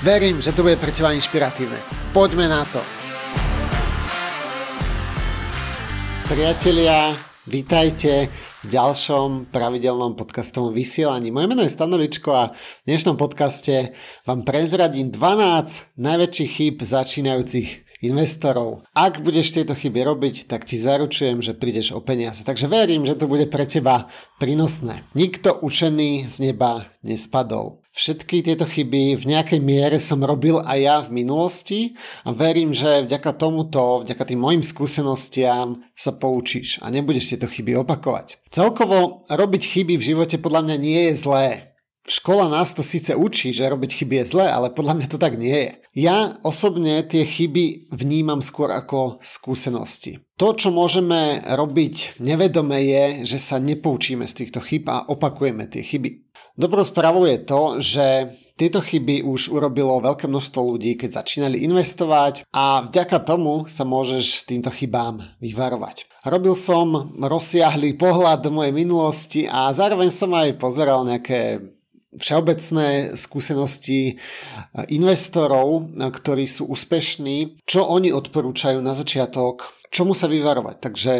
Verím, že to bude pre teba inšpiratívne. Poďme na to. Priatelia, vítajte v ďalšom pravidelnom podcastovom vysielaní. Moje meno je Stanovičko a v dnešnom podcaste vám prezradím 12 najväčších chýb začínajúcich investorov. Ak budeš tieto chyby robiť, tak ti zaručujem, že prídeš o peniaze. Takže verím, že to bude pre teba prínosné. Nikto učený z neba nespadol. Všetky tieto chyby v nejakej miere som robil aj ja v minulosti a verím, že vďaka tomuto, vďaka tým mojim skúsenostiam sa poučíš a nebudeš tieto chyby opakovať. Celkovo robiť chyby v živote podľa mňa nie je zlé. Škola nás to síce učí, že robiť chyby je zlé, ale podľa mňa to tak nie je. Ja osobne tie chyby vnímam skôr ako skúsenosti. To, čo môžeme robiť nevedome je, že sa nepoučíme z týchto chyb a opakujeme tie chyby. Dobrou správou je to, že tieto chyby už urobilo veľké množstvo ľudí, keď začínali investovať a vďaka tomu sa môžeš týmto chybám vyvarovať. Robil som rozsiahlý pohľad do mojej minulosti a zároveň som aj pozeral nejaké všeobecné skúsenosti investorov, ktorí sú úspešní, čo oni odporúčajú na začiatok, čomu sa vyvarovať. Takže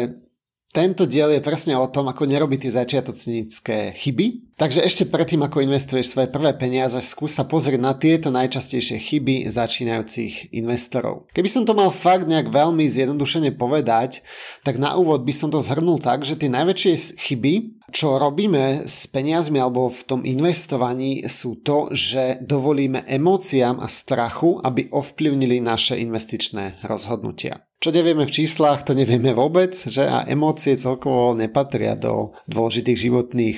tento diel je presne o tom, ako nerobiť tie začiatocnícke chyby. Takže ešte predtým, ako investuješ svoje prvé peniaze, skús sa pozrieť na tieto najčastejšie chyby začínajúcich investorov. Keby som to mal fakt nejak veľmi zjednodušene povedať, tak na úvod by som to zhrnul tak, že tie najväčšie chyby, čo robíme s peniazmi alebo v tom investovaní sú to, že dovolíme emóciám a strachu, aby ovplyvnili naše investičné rozhodnutia. Čo nevieme v číslach, to nevieme vôbec, že a emócie celkovo nepatria do dôležitých životných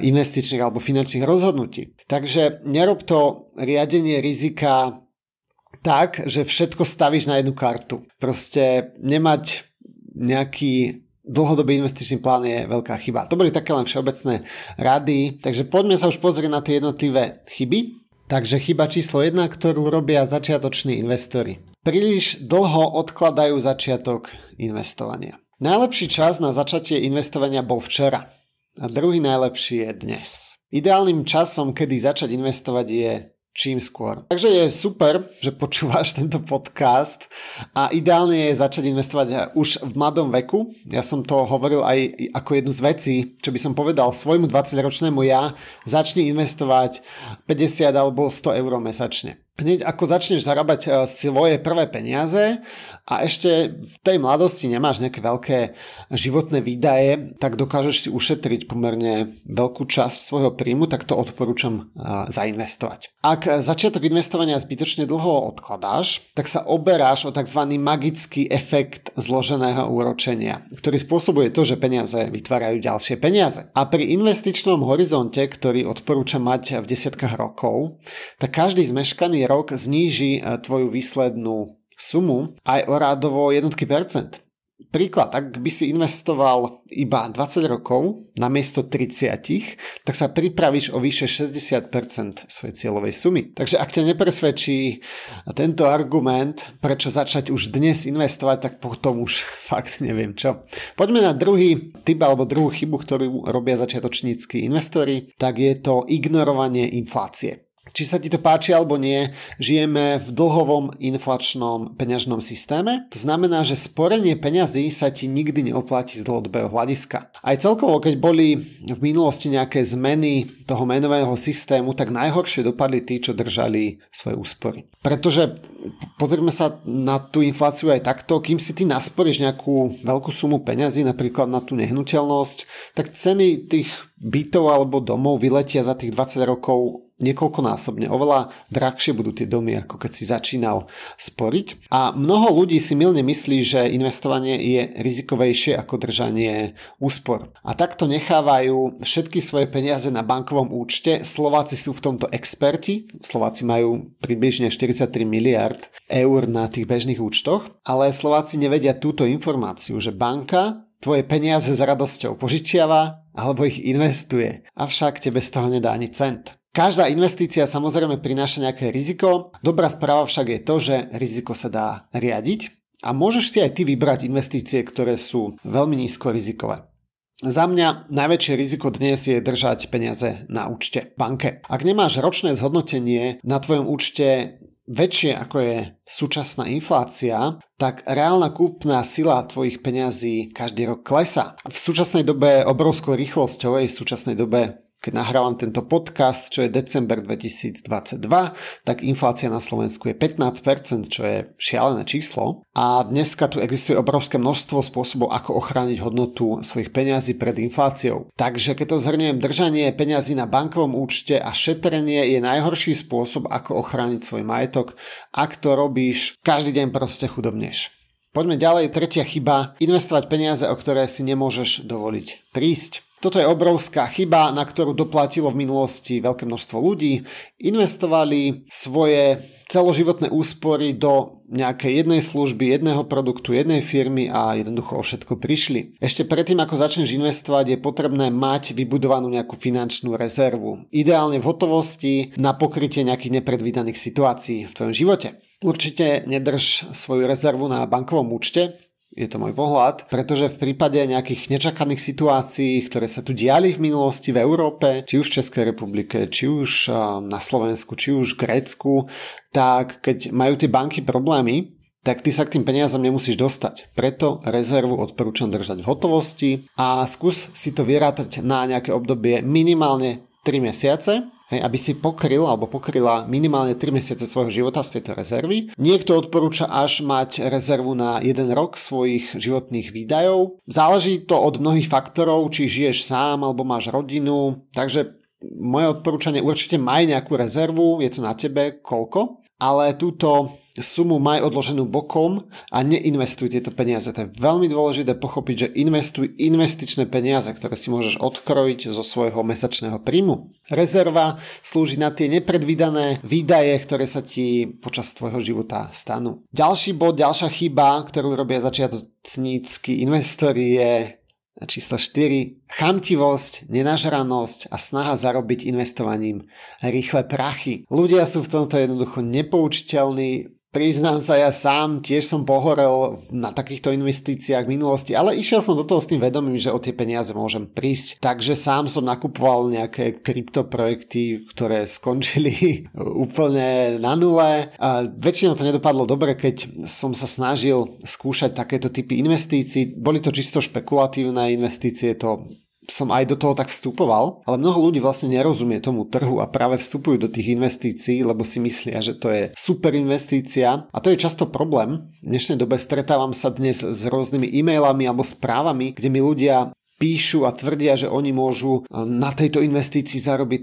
investičných alebo finančných rozhodnutí. Takže nerob to riadenie rizika tak, že všetko stavíš na jednu kartu. Proste nemať nejaký dlhodobý investičný plán je veľká chyba. To boli také len všeobecné rady, takže poďme sa už pozrieť na tie jednotlivé chyby. Takže chyba číslo 1, ktorú robia začiatoční investori. Príliš dlho odkladajú začiatok investovania. Najlepší čas na začatie investovania bol včera a druhý najlepší je dnes. Ideálnym časom, kedy začať investovať je čím skôr. Takže je super, že počúvaš tento podcast a ideálne je začať investovať už v mladom veku. Ja som to hovoril aj ako jednu z vecí, čo by som povedal svojmu 20-ročnému ja, začni investovať 50 alebo 100 eur mesačne hneď ako začneš zarábať e, svoje prvé peniaze a ešte v tej mladosti nemáš nejaké veľké životné výdaje, tak dokážeš si ušetriť pomerne veľkú časť svojho príjmu, tak to odporúčam e, zainvestovať. Ak začiatok investovania zbytočne dlho odkladáš, tak sa oberáš o tzv. magický efekt zloženého úročenia, ktorý spôsobuje to, že peniaze vytvárajú ďalšie peniaze. A pri investičnom horizonte, ktorý odporúčam mať v desiatkách rokov, tak každý zmeškaný rok zníži e, tvoju výslednú sumu aj o rádovo jednotky percent. Príklad, ak by si investoval iba 20 rokov na miesto 30, tak sa pripravíš o vyše 60% svojej cieľovej sumy. Takže ak ťa nepresvedčí tento argument, prečo začať už dnes investovať, tak potom už fakt neviem čo. Poďme na druhý typ alebo druhú chybu, ktorú robia začiatočnícky investori, tak je to ignorovanie inflácie. Či sa ti to páči alebo nie, žijeme v dlhovom inflačnom peňažnom systéme. To znamená, že sporenie peňazí sa ti nikdy neoplatí z dlhodobého hľadiska. Aj celkovo, keď boli v minulosti nejaké zmeny toho menového systému, tak najhoršie dopadli tí, čo držali svoje úspory. Pretože pozrieme sa na tú infláciu aj takto, kým si ty nasporíš nejakú veľkú sumu peňazí, napríklad na tú nehnuteľnosť, tak ceny tých bytov alebo domov vyletia za tých 20 rokov niekoľkonásobne. Oveľa drahšie budú tie domy, ako keď si začínal sporiť. A mnoho ľudí si milne myslí, že investovanie je rizikovejšie ako držanie úspor. A takto nechávajú všetky svoje peniaze na bankovom účte. Slováci sú v tomto experti. Slováci majú približne 43 miliard eur na tých bežných účtoch, ale Slováci nevedia túto informáciu, že banka tvoje peniaze s radosťou požičiava alebo ich investuje. Avšak tebe z toho nedá ani cent. Každá investícia samozrejme prináša nejaké riziko. Dobrá správa však je to, že riziko sa dá riadiť a môžeš si aj ty vybrať investície, ktoré sú veľmi nízko rizikové. Za mňa najväčšie riziko dnes je držať peniaze na účte v banke. Ak nemáš ročné zhodnotenie na tvojom účte väčšie ako je súčasná inflácia, tak reálna kúpna sila tvojich peňazí každý rok klesá. V súčasnej dobe obrovskou rýchlosťou, v súčasnej dobe keď nahrávam tento podcast, čo je december 2022, tak inflácia na Slovensku je 15%, čo je šialené číslo. A dneska tu existuje obrovské množstvo spôsobov, ako ochrániť hodnotu svojich peňazí pred infláciou. Takže keď to zhrniem, držanie peňazí na bankovom účte a šetrenie je najhorší spôsob, ako ochrániť svoj majetok. Ak to robíš, každý deň proste chudobneš. Poďme ďalej, tretia chyba, investovať peniaze, o ktoré si nemôžeš dovoliť prísť. Toto je obrovská chyba, na ktorú doplatilo v minulosti veľké množstvo ľudí. Investovali svoje celoživotné úspory do nejakej jednej služby, jedného produktu, jednej firmy a jednoducho o všetko prišli. Ešte predtým, ako začneš investovať, je potrebné mať vybudovanú nejakú finančnú rezervu. Ideálne v hotovosti na pokrytie nejakých nepredvídaných situácií v tvojom živote. Určite nedrž svoju rezervu na bankovom účte, je to môj pohľad, pretože v prípade nejakých nečakaných situácií, ktoré sa tu diali v minulosti v Európe, či už v Českej republike, či už na Slovensku, či už v Grécku, tak keď majú tie banky problémy, tak ty sa k tým peniazom nemusíš dostať. Preto rezervu odporúčam držať v hotovosti a skús si to vyrátať na nejaké obdobie minimálne 3 mesiace hej, aby si pokryl alebo pokryla minimálne 3 mesiace svojho života z tejto rezervy. Niekto odporúča až mať rezervu na 1 rok svojich životných výdajov. Záleží to od mnohých faktorov, či žiješ sám alebo máš rodinu, takže moje odporúčanie určite maj nejakú rezervu, je to na tebe, koľko ale túto sumu maj odloženú bokom a neinvestuj tieto peniaze. To je veľmi dôležité pochopiť, že investuj investičné peniaze, ktoré si môžeš odkrojiť zo svojho mesačného príjmu. Rezerva slúži na tie nepredvídané výdaje, ktoré sa ti počas tvojho života stanú. Ďalší bod, ďalšia chyba, ktorú robia začiatočnícky investori je Číslo 4. Chamtivosť, nenažranosť a snaha zarobiť investovaním rýchle prachy. Ľudia sú v tomto jednoducho nepoučiteľní, Priznám sa, ja sám tiež som pohorel na takýchto investíciách v minulosti, ale išiel som do toho s tým vedomím, že o tie peniaze môžem prísť. Takže sám som nakupoval nejaké kryptoprojekty, ktoré skončili úplne na nule. A väčšinou to nedopadlo dobre, keď som sa snažil skúšať takéto typy investícií. Boli to čisto špekulatívne investície, to som aj do toho tak vstupoval, ale mnoho ľudí vlastne nerozumie tomu trhu a práve vstupujú do tých investícií, lebo si myslia, že to je super investícia a to je často problém. V dnešnej dobe stretávam sa dnes s rôznymi e-mailami alebo správami, kde mi ľudia píšu a tvrdia, že oni môžu e, na tejto investícii zarobiť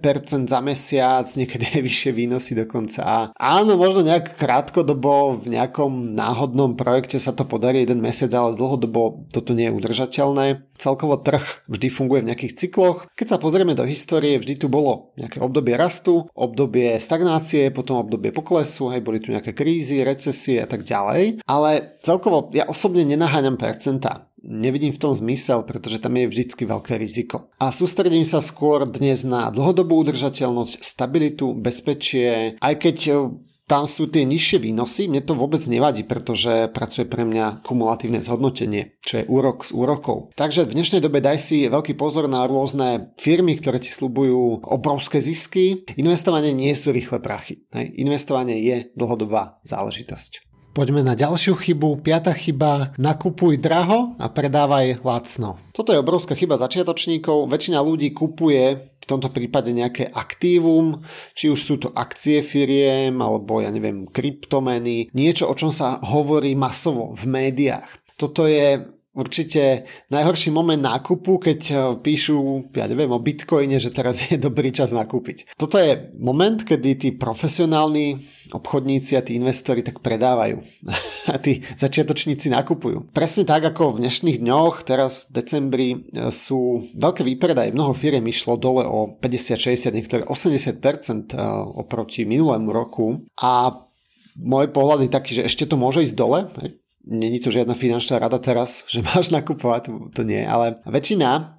30% za mesiac, niekedy aj vyššie výnosy dokonca. A áno, možno nejak krátkodobo v nejakom náhodnom projekte sa to podarí jeden mesiac, ale dlhodobo toto nie je udržateľné. Celkovo trh vždy funguje v nejakých cykloch. Keď sa pozrieme do histórie, vždy tu bolo nejaké obdobie rastu, obdobie stagnácie, potom obdobie poklesu, hej, boli tu nejaké krízy, recesie a tak ďalej. Ale celkovo ja osobne nenaháňam percentá nevidím v tom zmysel, pretože tam je vždycky veľké riziko. A sústredím sa skôr dnes na dlhodobú udržateľnosť, stabilitu, bezpečie, aj keď e, tam sú tie nižšie výnosy, mne to vôbec nevadí, pretože pracuje pre mňa kumulatívne zhodnotenie, čo je úrok z úrokov. Takže v dnešnej dobe daj si veľký pozor na rôzne firmy, ktoré ti slubujú obrovské zisky. Investovanie nie sú rýchle prachy. Hej. Investovanie je dlhodobá záležitosť. Poďme na ďalšiu chybu. Piatá chyba, nakupuj draho a predávaj lacno. Toto je obrovská chyba začiatočníkov. Väčšina ľudí kupuje v tomto prípade nejaké aktívum, či už sú to akcie firiem, alebo ja neviem, kryptomeny, niečo, o čom sa hovorí masovo v médiách. Toto je určite najhorší moment nákupu, keď eh, píšu, ja neviem, o bitcoine, že teraz je dobrý čas nakúpiť. Toto je moment, kedy tí profesionálni obchodníci a tí investori tak predávajú a tí začiatočníci nakupujú. Presne tak ako v dnešných dňoch, teraz v decembri eh, sú veľké výpredaje, mnoho firiem išlo dole o 50, 60, niektoré 80% eh, oproti minulému roku a môj pohľad je taký, že ešte to môže ísť dole, Není to žiadna finančná rada teraz, že máš nakupovať, to nie, ale väčšina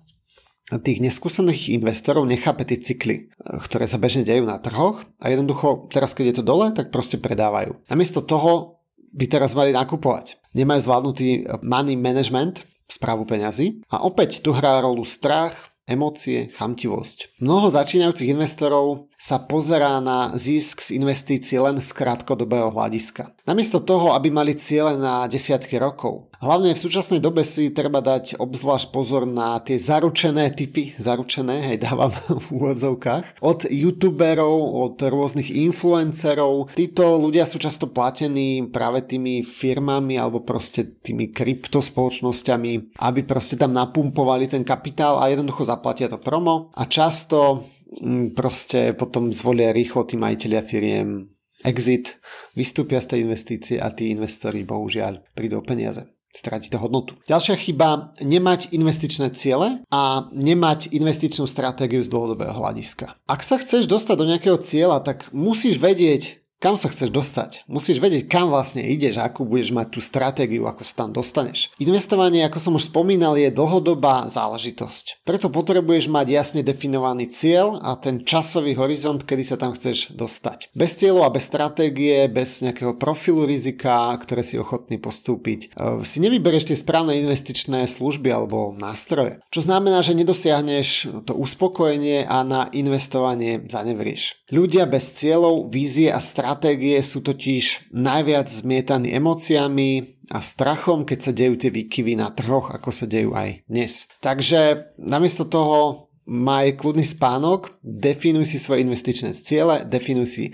tých neskúsených investorov nechápe tie cykly, ktoré sa bežne dejú na trhoch a jednoducho teraz, keď je to dole, tak proste predávajú. Namiesto toho by teraz mali nakupovať. Nemajú zvládnutý money management, správu peňazí a opäť tu hrá rolu strach, emócie, chamtivosť. Mnoho začínajúcich investorov sa pozerá na zisk z investícií len z krátkodobého hľadiska. Namiesto toho, aby mali ciele na desiatky rokov. Hlavne v súčasnej dobe si treba dať obzvlášť pozor na tie zaručené typy, zaručené, hej, dávam v úvodzovkách, od youtuberov, od rôznych influencerov. Títo ľudia sú často platení práve tými firmami alebo proste tými kryptospoločnosťami, aby proste tam napumpovali ten kapitál a jednoducho zaplatia to promo a často proste potom zvolia rýchlo tí majiteľia firiem exit, vystúpia z tej investície a tí investori bohužiaľ prídu o peniaze to hodnotu. Ďalšia chyba, nemať investičné ciele a nemať investičnú stratégiu z dlhodobého hľadiska. Ak sa chceš dostať do nejakého cieľa, tak musíš vedieť, kam sa chceš dostať. Musíš vedieť, kam vlastne ideš, akú budeš mať tú stratégiu, ako sa tam dostaneš. Investovanie, ako som už spomínal, je dlhodobá záležitosť. Preto potrebuješ mať jasne definovaný cieľ a ten časový horizont, kedy sa tam chceš dostať. Bez cieľu a bez stratégie, bez nejakého profilu rizika, ktoré si ochotný postúpiť, e, si nevyberieš tie správne investičné služby alebo nástroje. Čo znamená, že nedosiahneš to uspokojenie a na investovanie zanevrieš. Ľudia bez cieľov, vízie a stratégie stratégie sú totiž najviac zmietaní emóciami a strachom, keď sa dejú tie výkyvy na trhoch, ako sa dejú aj dnes. Takže namiesto toho maj kľudný spánok, definuj si svoje investičné ciele, definuj si e,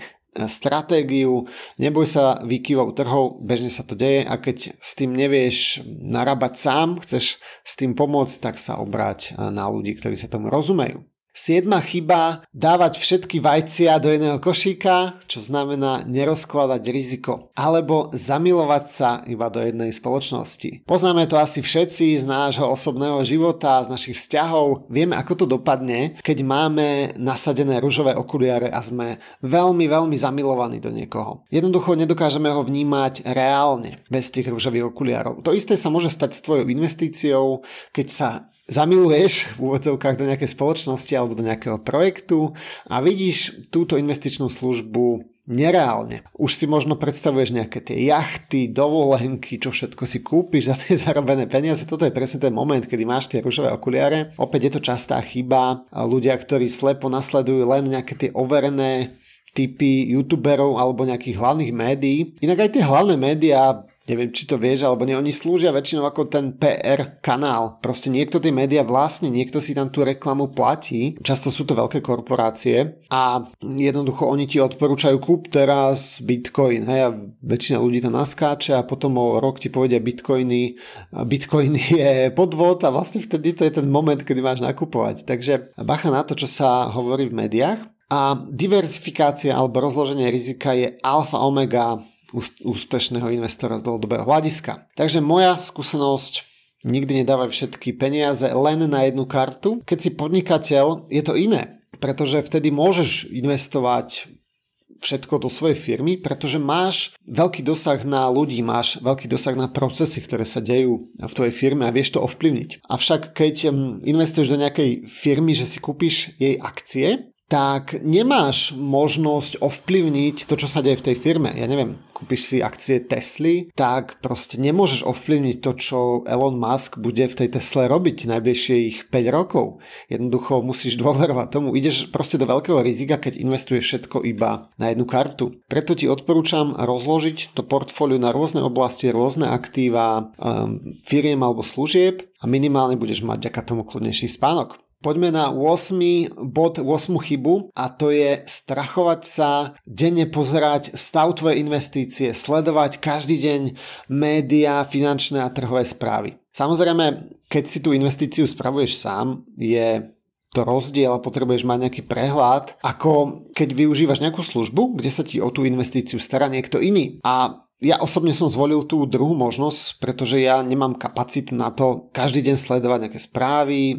stratégiu, neboj sa výkyvov trhov, bežne sa to deje a keď s tým nevieš narábať sám, chceš s tým pomôcť, tak sa obráť na ľudí, ktorí sa tomu rozumejú. Siedma chyba dávať všetky vajcia do jedného košíka, čo znamená nerozkladať riziko, alebo zamilovať sa iba do jednej spoločnosti. Poznáme to asi všetci z nášho osobného života, z našich vzťahov. Vieme, ako to dopadne, keď máme nasadené ružové okuliare a sme veľmi, veľmi zamilovaní do niekoho. Jednoducho nedokážeme ho vnímať reálne bez tých ružových okuliarov. To isté sa môže stať s tvojou investíciou, keď sa zamiluješ v úvodzovkách do nejakej spoločnosti alebo do nejakého projektu a vidíš túto investičnú službu nereálne. Už si možno predstavuješ nejaké tie jachty, dovolenky, čo všetko si kúpiš za tie zarobené peniaze. Toto je presne ten moment, kedy máš tie ružové okuliare. Opäť je to častá chyba. Ľudia, ktorí slepo nasledujú len nejaké tie overené typy youtuberov alebo nejakých hlavných médií. Inak aj tie hlavné médiá neviem, či to vieš, alebo nie, oni slúžia väčšinou ako ten PR kanál. Proste niekto tie médiá vlastne, niekto si tam tú reklamu platí. Často sú to veľké korporácie a jednoducho oni ti odporúčajú kúp teraz Bitcoin. Hej, a väčšina ľudí tam naskáče a potom o rok ti povedia Bitcoiny. Bitcoin je podvod a vlastne vtedy to je ten moment, kedy máš nakupovať. Takže bacha na to, čo sa hovorí v médiách. A diversifikácia alebo rozloženie rizika je alfa omega úspešného investora z dlhodobého hľadiska. Takže moja skúsenosť nikdy nedávaj všetky peniaze len na jednu kartu. Keď si podnikateľ, je to iné, pretože vtedy môžeš investovať všetko do svojej firmy, pretože máš veľký dosah na ľudí, máš veľký dosah na procesy, ktoré sa dejú v tvojej firme a vieš to ovplyvniť. Avšak keď investuješ do nejakej firmy, že si kúpiš jej akcie, tak nemáš možnosť ovplyvniť to, čo sa deje v tej firme. Ja neviem, kúpiš si akcie Tesly, tak proste nemôžeš ovplyvniť to, čo Elon Musk bude v tej Tesle robiť najbližších 5 rokov. Jednoducho musíš dôverovať tomu. Ideš proste do veľkého rizika, keď investuješ všetko iba na jednu kartu. Preto ti odporúčam rozložiť to portfólio na rôzne oblasti, rôzne aktíva, um, firiem alebo služieb a minimálne budeš mať ďaká tomu kľudnejší spánok. Poďme na 8. bod, 8. chybu a to je strachovať sa, denne pozerať stav tvojej investície, sledovať každý deň média, finančné a trhové správy. Samozrejme, keď si tú investíciu spravuješ sám, je to rozdiel a potrebuješ mať nejaký prehľad, ako keď využívaš nejakú službu, kde sa ti o tú investíciu stará niekto iný. A ja osobne som zvolil tú druhú možnosť, pretože ja nemám kapacitu na to každý deň sledovať nejaké správy, e,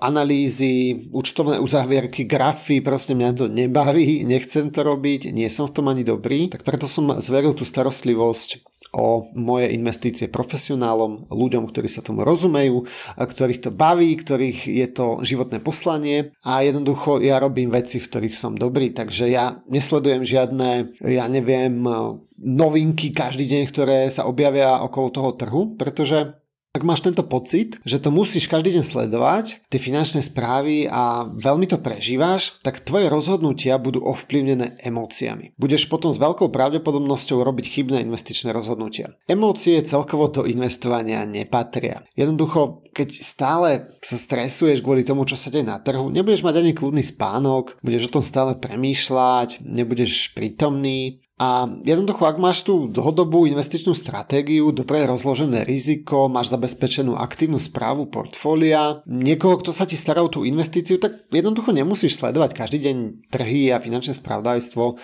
analýzy, účtovné uzávierky, grafy, proste mňa to nebaví, nechcem to robiť, nie som v tom ani dobrý, tak preto som zveril tú starostlivosť o moje investície profesionálom, ľuďom, ktorí sa tomu rozumejú, ktorých to baví, ktorých je to životné poslanie. A jednoducho ja robím veci, v ktorých som dobrý, takže ja nesledujem žiadne, ja neviem, novinky každý deň, ktoré sa objavia okolo toho trhu, pretože ak máš tento pocit, že to musíš každý deň sledovať, tie finančné správy a veľmi to prežíváš, tak tvoje rozhodnutia budú ovplyvnené emóciami. Budeš potom s veľkou pravdepodobnosťou robiť chybné investičné rozhodnutia. Emócie celkovo do investovania nepatria. Jednoducho, keď stále sa stresuješ kvôli tomu, čo sa deje na trhu, nebudeš mať ani kľudný spánok, budeš o tom stále premýšľať, nebudeš prítomný a jednoducho, ak máš tú dlhodobú investičnú stratégiu, dobre rozložené riziko, máš zabezpečenú aktívnu správu portfólia, niekoho, kto sa ti stará o tú investíciu, tak jednoducho nemusíš sledovať každý deň trhy a finančné spravodajstvo.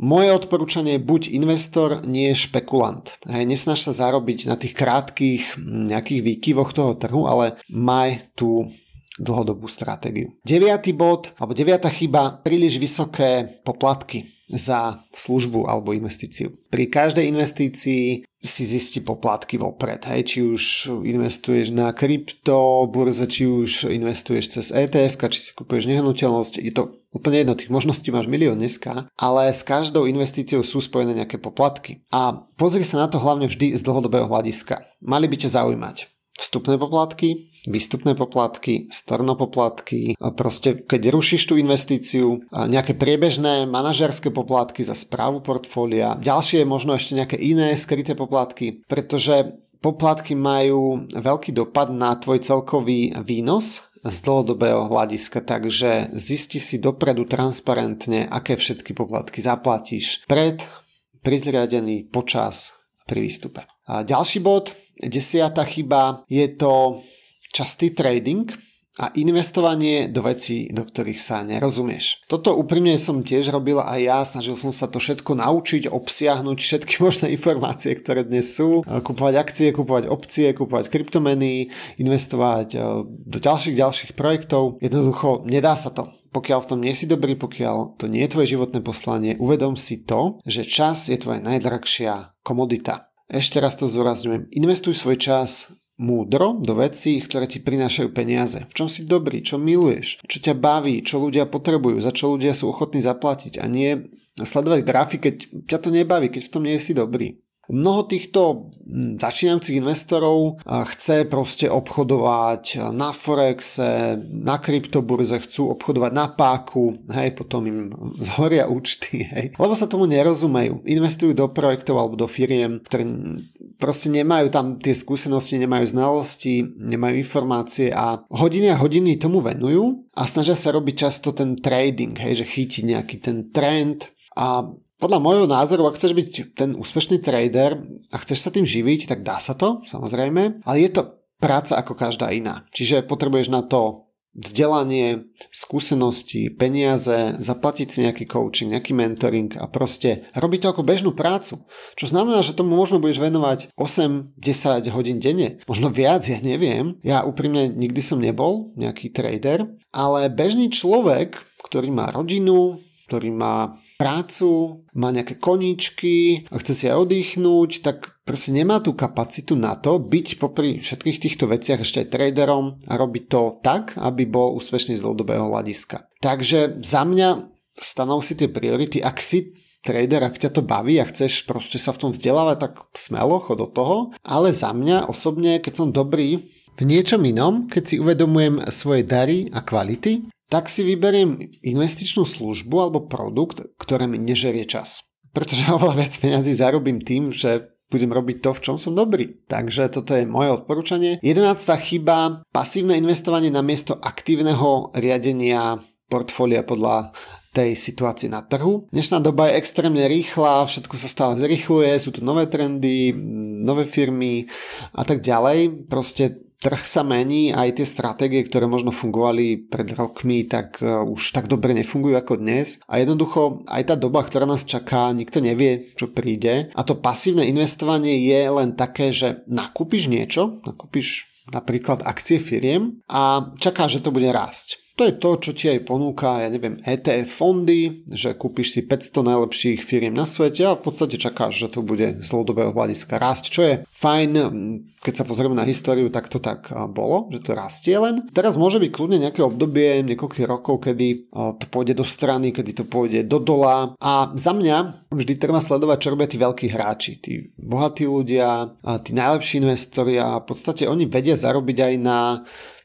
Moje odporúčanie je buď investor, nie špekulant. Nesnaž sa zarobiť na tých krátkých nejakých výkyvoch toho trhu, ale maj tú dlhodobú stratégiu. Deviatý bod, alebo deviatá chyba, príliš vysoké poplatky za službu alebo investíciu. Pri každej investícii si zistí poplatky vopred. Hej. Či už investuješ na krypto, burze, či už investuješ cez ETF, či si kupuješ nehnuteľnosť. Je to úplne jedno, tých možností máš milión dneska, ale s každou investíciou sú spojené nejaké poplatky. A pozri sa na to hlavne vždy z dlhodobého hľadiska. Mali by ťa zaujímať vstupné poplatky, výstupné poplatky, stornopoplatky, proste keď rušíš tú investíciu, nejaké priebežné manažerské poplatky za správu portfólia, ďalšie možno ešte nejaké iné skryté poplatky, pretože poplatky majú veľký dopad na tvoj celkový výnos z dlhodobého hľadiska, takže zisti si dopredu transparentne, aké všetky poplatky zaplatíš pred, prizriadený, počas, pri výstupe. A ďalší bod, desiatá chyba, je to častý trading a investovanie do vecí, do ktorých sa nerozumieš. Toto úprimne som tiež robil aj ja, snažil som sa to všetko naučiť, obsiahnuť všetky možné informácie, ktoré dnes sú, kupovať akcie, kupovať opcie, kupovať kryptomeny, investovať e, do ďalších ďalších projektov. Jednoducho nedá sa to. Pokiaľ v tom nie si dobrý, pokiaľ to nie je tvoje životné poslanie, uvedom si to, že čas je tvoja najdrahšia komodita. Ešte raz to zdôrazňujem. Investuj svoj čas múdro do vecí, ktoré ti prinášajú peniaze. V čom si dobrý, čo miluješ, čo ťa baví, čo ľudia potrebujú, za čo ľudia sú ochotní zaplatiť? A nie sledovať grafy, keď ťa to nebaví, keď v tom nie si dobrý. Mnoho týchto hm, začínajúcich investorov chce proste obchodovať na Forexe, na kryptoburze, chcú obchodovať na páku, hej, potom im zhoria účty, hej, lebo sa tomu nerozumejú. Investujú do projektov alebo do firiem, ktoré proste nemajú tam tie skúsenosti, nemajú znalosti, nemajú informácie a hodiny a hodiny tomu venujú a snažia sa robiť často ten trading, hej, že chytiť nejaký ten trend a podľa môjho názoru, ak chceš byť ten úspešný trader a chceš sa tým živiť, tak dá sa to, samozrejme, ale je to práca ako každá iná. Čiže potrebuješ na to vzdelanie, skúsenosti, peniaze, zaplatiť si nejaký coaching, nejaký mentoring a proste robiť to ako bežnú prácu. Čo znamená, že tomu možno budeš venovať 8-10 hodín denne, možno viac, ja neviem. Ja úprimne nikdy som nebol nejaký trader, ale bežný človek, ktorý má rodinu, ktorý má prácu, má nejaké koníčky a chce si aj oddychnúť, tak proste nemá tú kapacitu na to byť popri všetkých týchto veciach ešte aj traderom a robiť to tak, aby bol úspešný z dlhodobého hľadiska. Takže za mňa stanov si tie priority, ak si trader, ak ťa to baví a chceš proste sa v tom vzdelávať, tak smelo, chod do toho. Ale za mňa osobne, keď som dobrý v niečom inom, keď si uvedomujem svoje dary a kvality, tak si vyberiem investičnú službu alebo produkt, ktoré mi nežerie čas. Pretože oveľa viac peniazí zarobím tým, že budem robiť to, v čom som dobrý. Takže toto je moje odporúčanie. 11. chyba, pasívne investovanie na miesto aktívneho riadenia portfólia podľa tej situácii na trhu. Dnešná doba je extrémne rýchla, všetko sa stále zrychluje, sú tu nové trendy, nové firmy a tak ďalej. Proste trh sa mení, aj tie stratégie, ktoré možno fungovali pred rokmi, tak e, už tak dobre nefungujú ako dnes. A jednoducho aj tá doba, ktorá nás čaká, nikto nevie, čo príde. A to pasívne investovanie je len také, že nakúpiš niečo, nakúpiš napríklad akcie firiem a čaká, že to bude rásť. To je to, čo ti aj ponúka, ja neviem, ETF fondy, že kúpiš si 500 najlepších firiem na svete a v podstate čakáš, že to bude z dlhodobého hľadiska rásť, čo je fajn, keď sa pozrieme na históriu, tak to tak bolo, že to rastie len. Teraz môže byť kľudne nejaké obdobie, niekoľkých rokov, kedy to pôjde do strany, kedy to pôjde do dola a za mňa vždy treba sledovať, čo robia tí veľkí hráči, tí bohatí ľudia, tí najlepší investori a v podstate oni vedia zarobiť aj na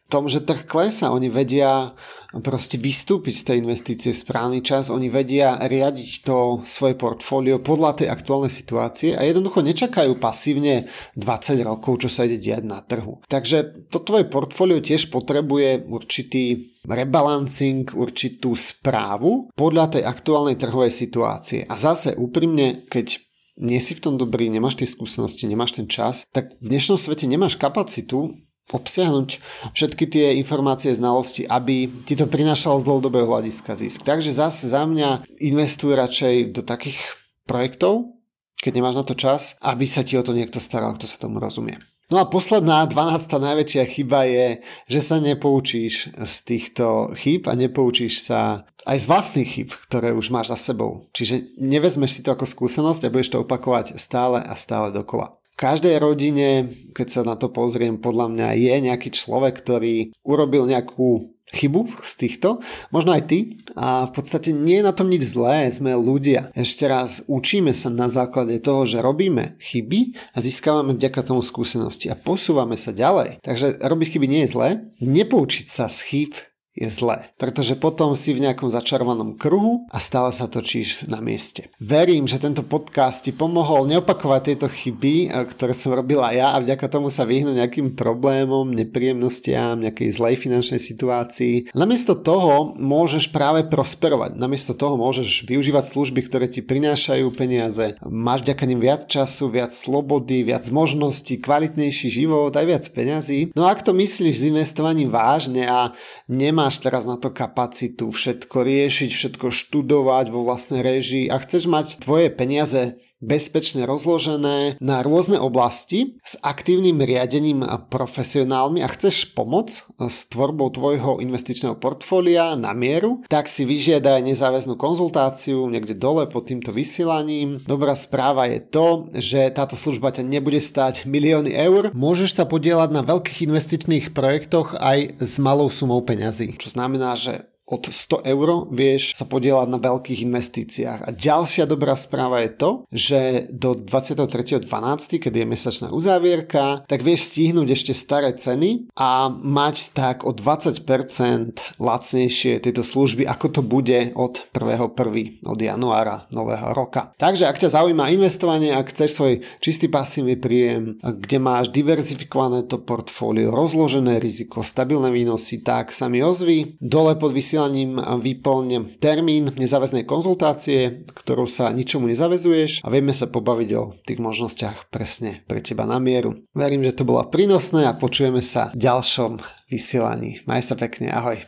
tom, že trh klesa. Oni vedia proste vystúpiť z tej investície v správny čas, oni vedia riadiť to svoje portfólio podľa tej aktuálnej situácie a jednoducho nečakajú pasívne 20 rokov, čo sa ide diať na trhu. Takže to tvoje portfólio tiež potrebuje určitý rebalancing, určitú správu podľa tej aktuálnej trhovej situácie. A zase úprimne, keď nie si v tom dobrý, nemáš tie skúsenosti, nemáš ten čas, tak v dnešnom svete nemáš kapacitu obsiahnuť všetky tie informácie, znalosti, aby ti to prinášalo z dlhodobého hľadiska zisk. Takže zase za mňa investuj radšej do takých projektov, keď nemáš na to čas, aby sa ti o to niekto staral, kto sa tomu rozumie. No a posledná, 12. najväčšia chyba je, že sa nepoučíš z týchto chyb a nepoučíš sa aj z vlastných chyb, ktoré už máš za sebou. Čiže nevezmeš si to ako skúsenosť a budeš to opakovať stále a stále dokola každej rodine, keď sa na to pozriem, podľa mňa je nejaký človek, ktorý urobil nejakú chybu z týchto, možno aj ty a v podstate nie je na tom nič zlé, sme ľudia. Ešte raz učíme sa na základe toho, že robíme chyby a získavame vďaka tomu skúsenosti a posúvame sa ďalej. Takže robiť chyby nie je zlé, nepoučiť sa z chyb je zlé, pretože potom si v nejakom začarovanom kruhu a stále sa točíš na mieste. Verím, že tento podcast ti pomohol neopakovať tieto chyby, eh, ktoré som robila ja a vďaka tomu sa vyhnúť nejakým problémom, nepríjemnostiam, nejakej zlej finančnej situácii. Namiesto toho môžeš práve prosperovať, namiesto toho môžeš využívať služby, ktoré ti prinášajú peniaze, máš vďaka nim viac času, viac slobody, viac možností, kvalitnejší život, aj viac peňazí. No ak to myslíš s investovaním vážne a nemáš nemáš teraz na to kapacitu všetko riešiť, všetko študovať vo vlastnej režii a chceš mať tvoje peniaze bezpečne rozložené na rôzne oblasti s aktívnym riadením profesionálmi a chceš pomoc s tvorbou tvojho investičného portfólia na mieru, tak si vyžiadaj nezáväznú konzultáciu niekde dole pod týmto vysielaním. Dobrá správa je to, že táto služba ťa nebude stať milióny eur. Môžeš sa podielať na veľkých investičných projektoch aj s malou sumou peňazí, čo znamená, že od 100 eur vieš sa podielať na veľkých investíciách. A ďalšia dobrá správa je to, že do 23.12., kedy je mesačná uzávierka, tak vieš stihnúť ešte staré ceny a mať tak o 20% lacnejšie tieto služby, ako to bude od 1.1. od januára nového roka. Takže ak ťa zaujíma investovanie, ak chceš svoj čistý pasívny príjem, kde máš diverzifikované to portfólio, rozložené riziko, stabilné výnosy, tak sa mi ozvi. Dole pod vysielaním vysielaním vyplň termín nezáväznej konzultácie, ktorou sa ničomu nezavezuješ a vieme sa pobaviť o tých možnostiach presne pre teba na mieru. Verím, že to bolo prínosné a počujeme sa v ďalšom vysielaní. Maj sa pekne, ahoj.